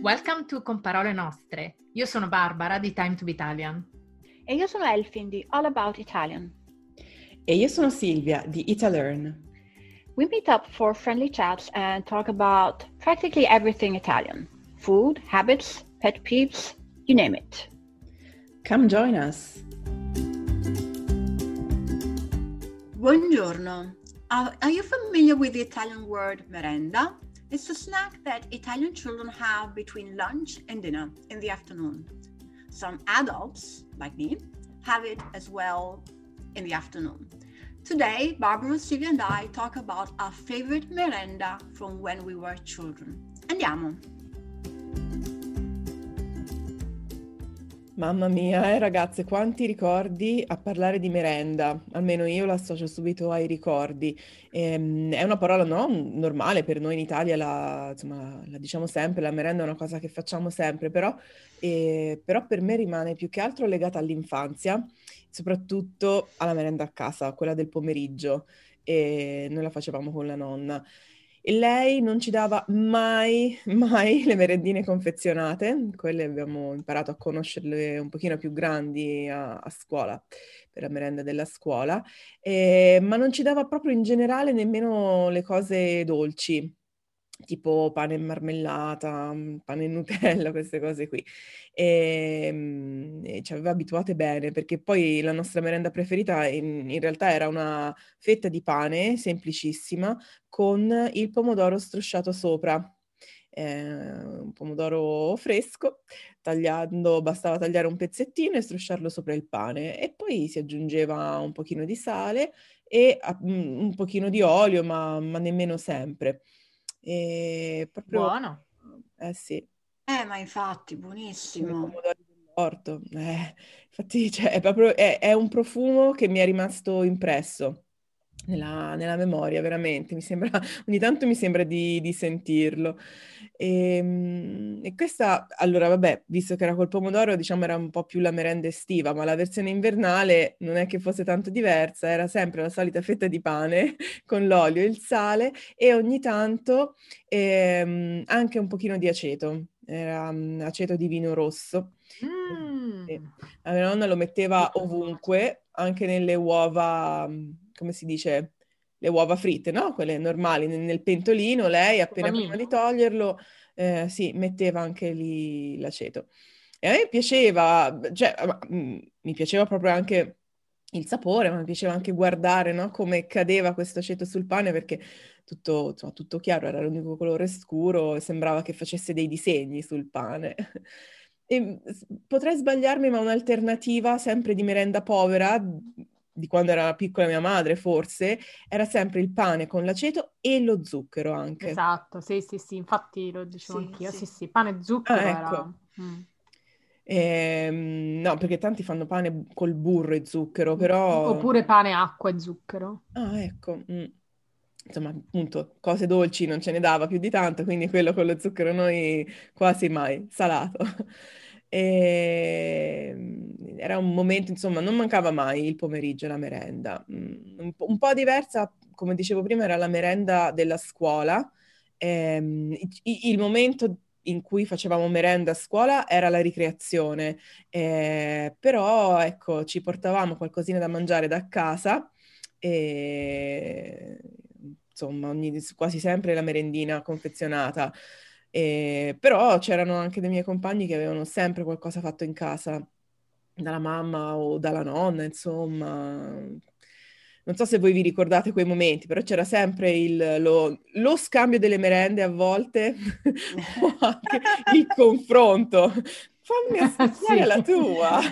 Welcome to Con Parole Nostre. Io sono Barbara di Time to be Italian. E io sono Elfin di All About Italian. E io sono Silvia di Italearn. We meet up for friendly chats and talk about practically everything Italian food, habits, pet peeves, you name it. Come join us. Buongiorno. Are, are you familiar with the Italian word merenda? It's a snack that Italian children have between lunch and dinner in the afternoon. Some adults, like me, have it as well in the afternoon. Today, Barbara, Silvia, and I talk about our favorite merenda from when we were children. Andiamo! Mamma mia, eh, ragazze, quanti ricordi a parlare di merenda, almeno io la associo subito ai ricordi. Ehm, è una parola no, normale per noi in Italia, la, insomma, la diciamo sempre, la merenda è una cosa che facciamo sempre, però, eh, però per me rimane più che altro legata all'infanzia, soprattutto alla merenda a casa, quella del pomeriggio, e noi la facevamo con la nonna. Lei non ci dava mai, mai le merendine confezionate, quelle abbiamo imparato a conoscerle un pochino più grandi a, a scuola, per la merenda della scuola, eh, ma non ci dava proprio in generale nemmeno le cose dolci, tipo pane e marmellata, pane e Nutella, queste cose qui. E, e, ci aveva abituate bene perché poi la nostra merenda preferita in, in, realtà era una fetta di pane semplicissima con il pomodoro strusciato sopra. Eh, un pomodoro fresco, tagliando, bastava tagliare un pezzettino e strusciarlo sopra il pane e poi si aggiungeva un pochino di sale e un pochino di olio, ma, ma nemmeno sempre. E proprio... Buono. Eh sì. Eh, ma infatti, buonissimo. pomodori dell'orto. Eh, infatti, cioè, è proprio è, è un profumo che mi è rimasto impresso. Nella, nella, memoria, veramente. Mi sembra, ogni tanto mi sembra di, di sentirlo. E, ehm, e, questa, allora, vabbè, visto che era col pomodoro, diciamo era un po' più la merenda estiva, ma la versione invernale non è che fosse tanto diversa, era sempre la solita fetta di pane con l'olio e il sale e ogni tanto ehm, anche un pochino di aceto, era um, aceto di vino rosso. Mm. La mia nonna lo metteva ovunque, anche nelle uova come si dice, le uova fritte, no? Quelle normali nel pentolino, lei appena prima di toglierlo, eh, sì, metteva anche lì l'aceto. E a me piaceva, cioè, mm, mi piaceva proprio anche il sapore, ma mi piaceva anche guardare, no? Come cadeva questo aceto sul pane perché tutto, insomma, tutto chiaro, era l'unico colore scuro e sembrava che facesse dei disegni sul pane. E potrei sbagliarmi, ma un'alternativa sempre di merenda povera di quando era piccola mia madre, forse, era sempre il pane con l'aceto e lo zucchero anche. Esatto, sì, sì, sì, infatti lo dicevo sì, anch'io, sì. sì, sì, pane e zucchero ah, ecco. era... Mm. Ehm, no, perché tanti fanno pane col burro e zucchero, però... Oppure pane, acqua e zucchero. Ah, ecco. Mm. Insomma, appunto, cose dolci non ce ne dava più di tanto, quindi quello con lo zucchero noi quasi mai, salato. E ehm, era un momento, insomma, non mancava mai il pomeriggio la merenda. Mm, un po', un po diversa, come dicevo prima, era la merenda della scuola. Ehm, il momento in cui facevamo merenda a scuola era la ricreazione, eh, però ecco, ci portavamo qualcosina da mangiare da casa e insomma, ogni, quasi sempre la merendina confezionata. E, però c'erano anche dei miei compagni che avevano sempre qualcosa fatto in casa, dalla mamma o dalla nonna, insomma. Non so se voi vi ricordate quei momenti, però c'era sempre il, lo, lo scambio delle merende a volte, o anche il confronto. Fammi assaggiare sì. la tua.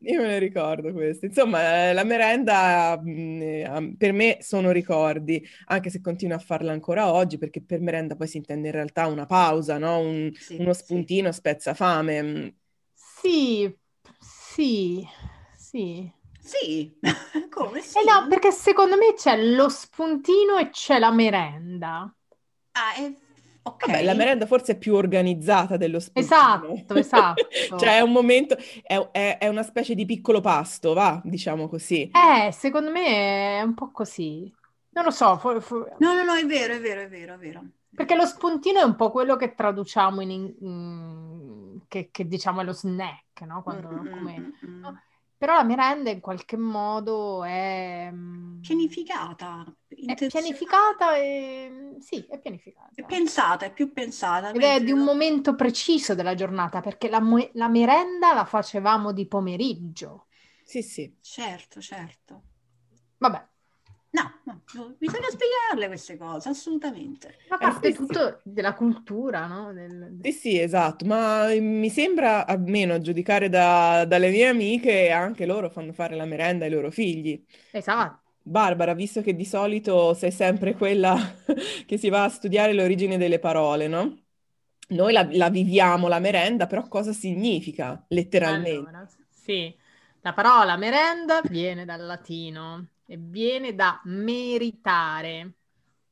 Io me ne ricordo questo. Insomma, la merenda mm, per me sono ricordi, anche se continuo a farla ancora oggi, perché per merenda poi si intende in realtà una pausa, no? Un, sì, uno spuntino sì. spezza fame. Mm. Sì, sì, sì. Sì, come sì? Eh no, perché secondo me c'è lo spuntino e c'è la merenda. Ah, è Ok. Vabbè, la merenda forse è più organizzata dello spuntino. Esatto, esatto. cioè è un momento, è, è, è, una specie di piccolo pasto, va, diciamo così. Eh, secondo me è un po' così. Non lo so. For, for... No, no, no, è vero, è vero, è vero, è vero. Perché lo spuntino è un po' quello che traduciamo in, in che, che, diciamo è lo snack, no? Quando, mm, come, mm, mm, no? Però la merenda in qualche modo è... Mm, pianificata. È pianificata e... Sì, è pianificata. È pensata, è più pensata. Ed è di un momento preciso della giornata, perché la, la merenda la facevamo di pomeriggio. Sì, sì. Certo, certo. Vabbè, No, no, bisogna spiegarle queste cose, assolutamente. Fa parte eh, sì, tutto sì. della cultura, no? Del... Sì, sì, esatto, ma mi sembra, almeno a giudicare da, dalle mie amiche, anche loro fanno fare la merenda ai loro figli. Esatto. Barbara, visto che di solito sei sempre quella che si va a studiare l'origine delle parole, no? Noi la, la viviamo, la merenda, però cosa significa letteralmente? Allora, sì, la parola merenda viene dal latino e viene da meritare.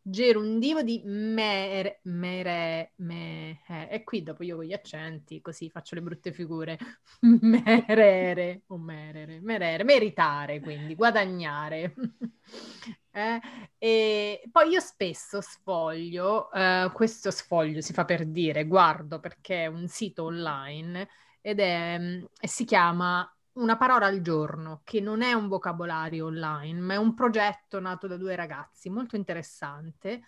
Gerundivo di mere, mere, me, eh. e qui dopo io con gli accenti così faccio le brutte figure. merere o merere, merere, meritare quindi, guadagnare. eh? E poi io spesso sfoglio, eh, questo sfoglio si fa per dire, guardo perché è un sito online ed è, mm, si chiama una parola al giorno, che non è un vocabolario online, ma è un progetto nato da due ragazzi, molto interessante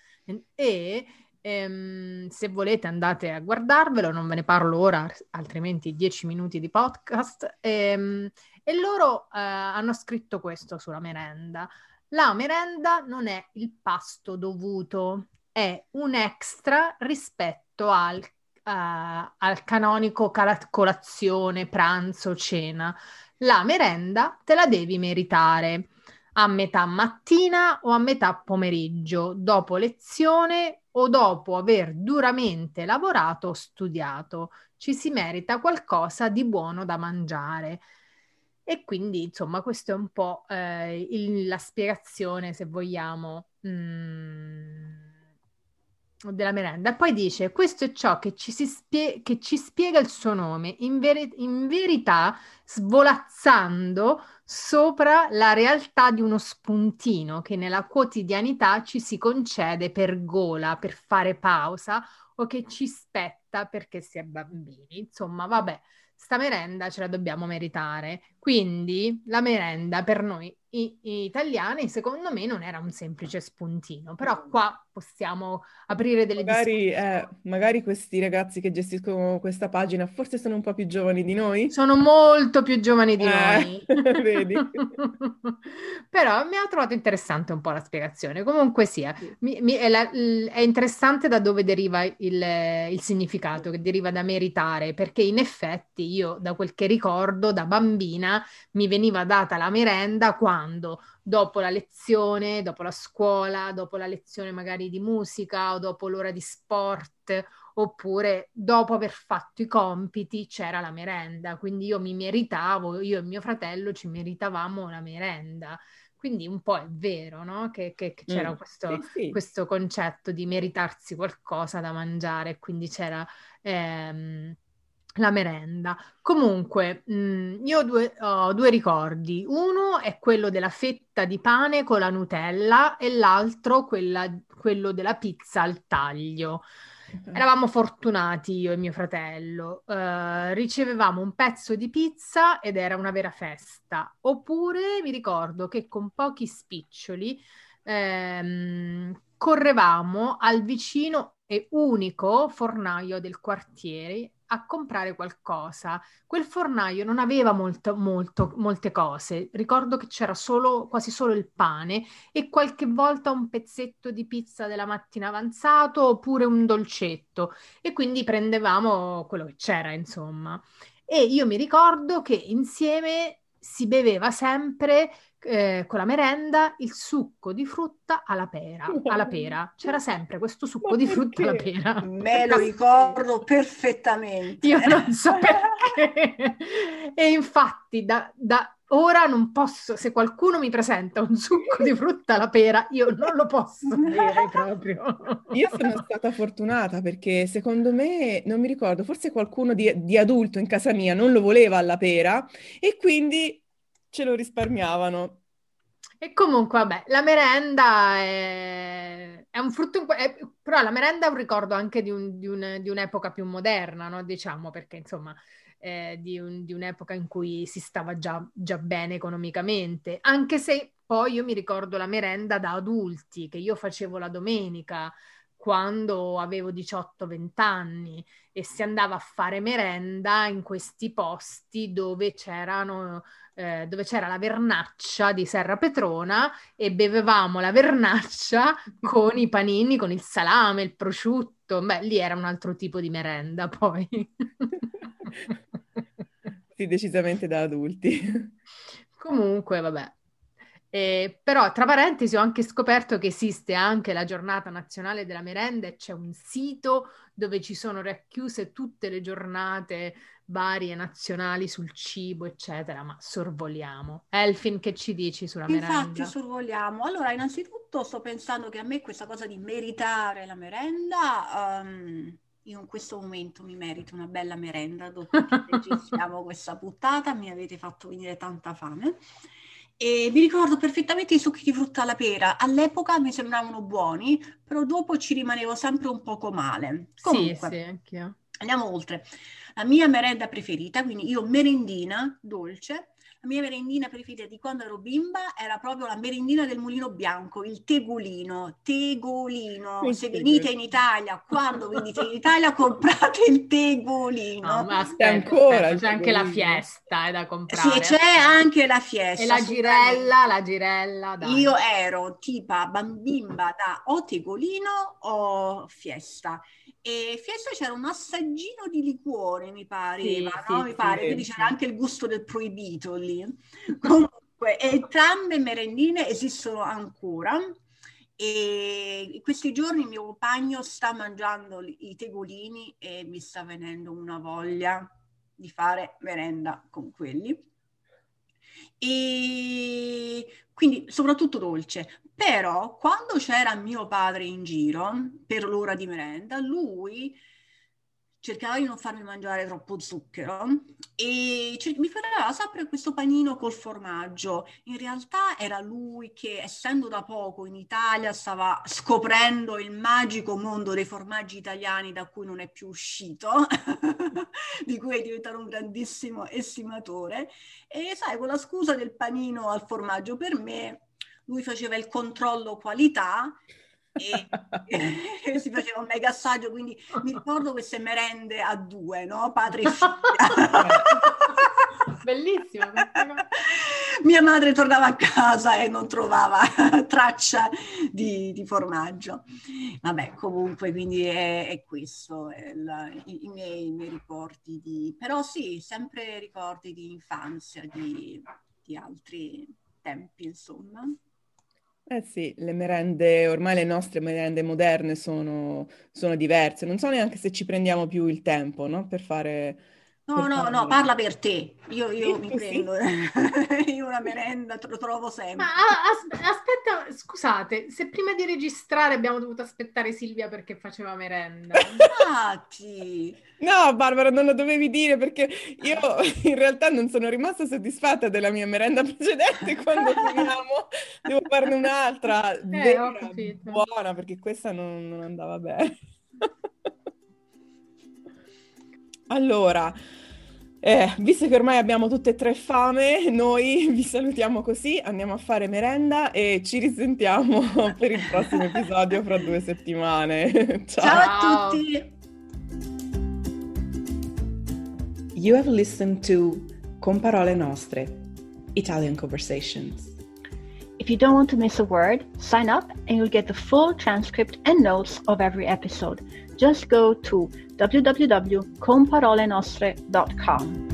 e ehm, se volete andate a guardarvelo, non ve ne parlo ora, altrimenti dieci minuti di podcast. Ehm, e loro eh, hanno scritto questo sulla merenda. La merenda non è il pasto dovuto, è un extra rispetto al al canonico colazione, pranzo, cena. La merenda te la devi meritare a metà mattina o a metà pomeriggio, dopo lezione o dopo aver duramente lavorato o studiato. Ci si merita qualcosa di buono da mangiare. E quindi, insomma, questa è un po' eh, il, la spiegazione, se vogliamo. Mm della merenda. Poi dice: Questo è ciò che ci, spie- che ci spiega il suo nome, in, ver- in, verità svolazzando sopra la realtà di uno spuntino che nella quotidianità ci si concede per gola, per fare pausa o che ci spetta perché si è bambini. Insomma, vabbè, sta merenda ce la dobbiamo meritare. Quindi la merenda per noi i- italiani, secondo me, non era un semplice spuntino, però qua possiamo aprire delle magari, eh, magari questi ragazzi che gestiscono questa pagina forse sono un po' più giovani di noi. Sono molto più giovani di eh, noi. Vedi. Però mi ha trovato interessante un po' la spiegazione. Comunque sia, mi, mi, è, la, è, interessante da dove deriva il, il significato, che deriva da meritare, perché in effetti io, da quel che ricordo, da bambina, mi veniva data la merenda quando dopo la lezione, dopo la scuola, dopo la lezione magari di musica o dopo l'ora di sport oppure dopo aver fatto i compiti c'era la merenda, quindi io mi meritavo, io e mio fratello ci meritavamo la merenda. Quindi un po' è vero, no? Che, che, che c'era mm, questo, sì, sì. questo, concetto di meritarsi qualcosa da mangiare, quindi c'era ehm, la merenda. Comunque, mh, mm, io ho due, ho due, ricordi. Uno è quello della fetta di pane con la Nutella e l'altro quella, quello della pizza al taglio. Eravamo fortunati io e mio fratello, uh, ricevevamo un pezzo di pizza ed era una vera festa. Oppure mi ricordo che con pochi spiccioli ehm, correvamo al vicino e unico fornaio del quartiere a comprare qualcosa. Quel fornaio non aveva molto, molto, molte cose. Ricordo che c'era solo, quasi solo il pane e qualche volta un pezzetto di pizza della mattina avanzato oppure un dolcetto. E quindi prendevamo quello che c'era, insomma. E io mi ricordo che insieme si beveva sempre eh, con la merenda il succo di frutta alla pera. Alla pera. C'era sempre questo succo di frutta alla pera. Me lo ricordo perfettamente. Io non so perché. e infatti da, da, ora non posso, se qualcuno mi presenta un succo di frutta alla pera, io non lo posso bere proprio. Io sono stata fortunata perché secondo me, non mi ricordo, forse qualcuno di, di adulto in casa mia non lo voleva alla pera e quindi ce lo risparmiavano. E comunque, vabbè, la merenda è, è un frutto, è Però la merenda è un ricordo anche di, un, di, un, di un'epoca più moderna, no? diciamo, perché insomma eh, di, un, di, un'epoca in cui si stava già, già bene economicamente, anche se poi io mi ricordo la merenda da adulti che io facevo la domenica quando avevo 18-20 anni e si andava a fare merenda in questi posti dove c'erano eh, dove c'era la vernaccia di Serra Petrona e bevevamo la vernaccia con i panini, con il salame, il prosciutto. Beh, lì era un altro tipo di merenda poi. sì, decisamente da adulti. Comunque, vabbè. Eh, però, tra parentesi, ho anche scoperto che esiste anche la giornata nazionale della merenda e c'è un sito dove ci sono racchiuse tutte le giornate varie nazionali sul cibo, eccetera, ma sorvoliamo. Elfin, che ci dici sulla Infatti, merenda? Infatti, sorvoliamo. Allora, innanzitutto sto pensando che a me questa cosa di meritare la merenda... Um, io in questo momento mi merito una bella merenda dopo che registriamo questa puntata, mi avete fatto venire tanta fame. E mi ricordo perfettamente i succhi di frutta alla pera. All'epoca mi sembravano buoni, però dopo ci rimanevo sempre un poco male. Comunque, sì, sì, anch'io. Andiamo oltre. La mia merenda preferita, quindi io merendina dolce, la mia merendina preferita di quando ero bimba era proprio la merendina del mulino bianco, il tegolino, tegolino. Se venite in Italia, quando venite in Italia, comprate il tegolino. No, ma aspetta, ancora, aspetta, c'è anche la fiesta è da comprare. Sì, c'è anche la fiesta. E la girella, la girella. Dai. Io ero tipo bambimba da o tegolino o fiesta e Fiesta c'era un assaggino di liquore, mi pareva, sì, no? Sì, mi pare, sì, quindi c'era anche il gusto del proibito lì. Comunque, entrambe merendine esistono ancora e in questi giorni mio compagno sta mangiando i tegolini e mi sta venendo una voglia di fare merenda con quelli. E quindi soprattutto dolce. Però quando c'era mio padre in giro per l'ora di merenda, lui cercava di non farmi mangiare troppo zucchero e mi faceva sempre questo panino col formaggio. In realtà era lui che, essendo da poco in Italia, stava scoprendo il magico mondo dei formaggi italiani da cui non è più uscito, di cui è diventato un grandissimo estimatore. E sai, con la scusa del panino al formaggio per me, lui faceva il controllo qualità e, e, si faceva un mega assaggio, quindi mi ricordo queste merende a due, no? Padre e figlia. Bellissimo. Mia madre tornava a casa e non trovava traccia di, di formaggio. Vabbè, comunque, quindi è, è questo, è la, i, i, miei, i, miei, ricordi di... Però sì, sempre ricordi di infanzia, di, di altri tempi, insomma. Eh sì, le merende, ormai le nostre merende moderne sono, sono diverse, non so neanche se ci prendiamo più il tempo, no? Per fare No, no, no, parla per te. Io, io mi prendo io una merenda, te lo trovo sempre. Ma as- aspetta, scusate, se prima di registrare abbiamo dovuto aspettare Silvia perché faceva merenda. Infatti. No, Barbara, non lo dovevi dire perché io in realtà non sono rimasta soddisfatta della mia merenda precedente. Quando finiamo devo farne un'altra eh, vera, buona perché questa non, non andava bene. Allora, eh, visto che ormai abbiamo tutte e tre fame, noi vi salutiamo così, andiamo a fare merenda e ci risentiamo per il prossimo episodio fra due settimane. Ciao, Ciao a tutti! You have listened to Con Parole Nostre, Italian Conversations. If you don't want to miss a word, sign up and you'll get the full transcript and notes of every episode. Just go to www.comparolenostre.com.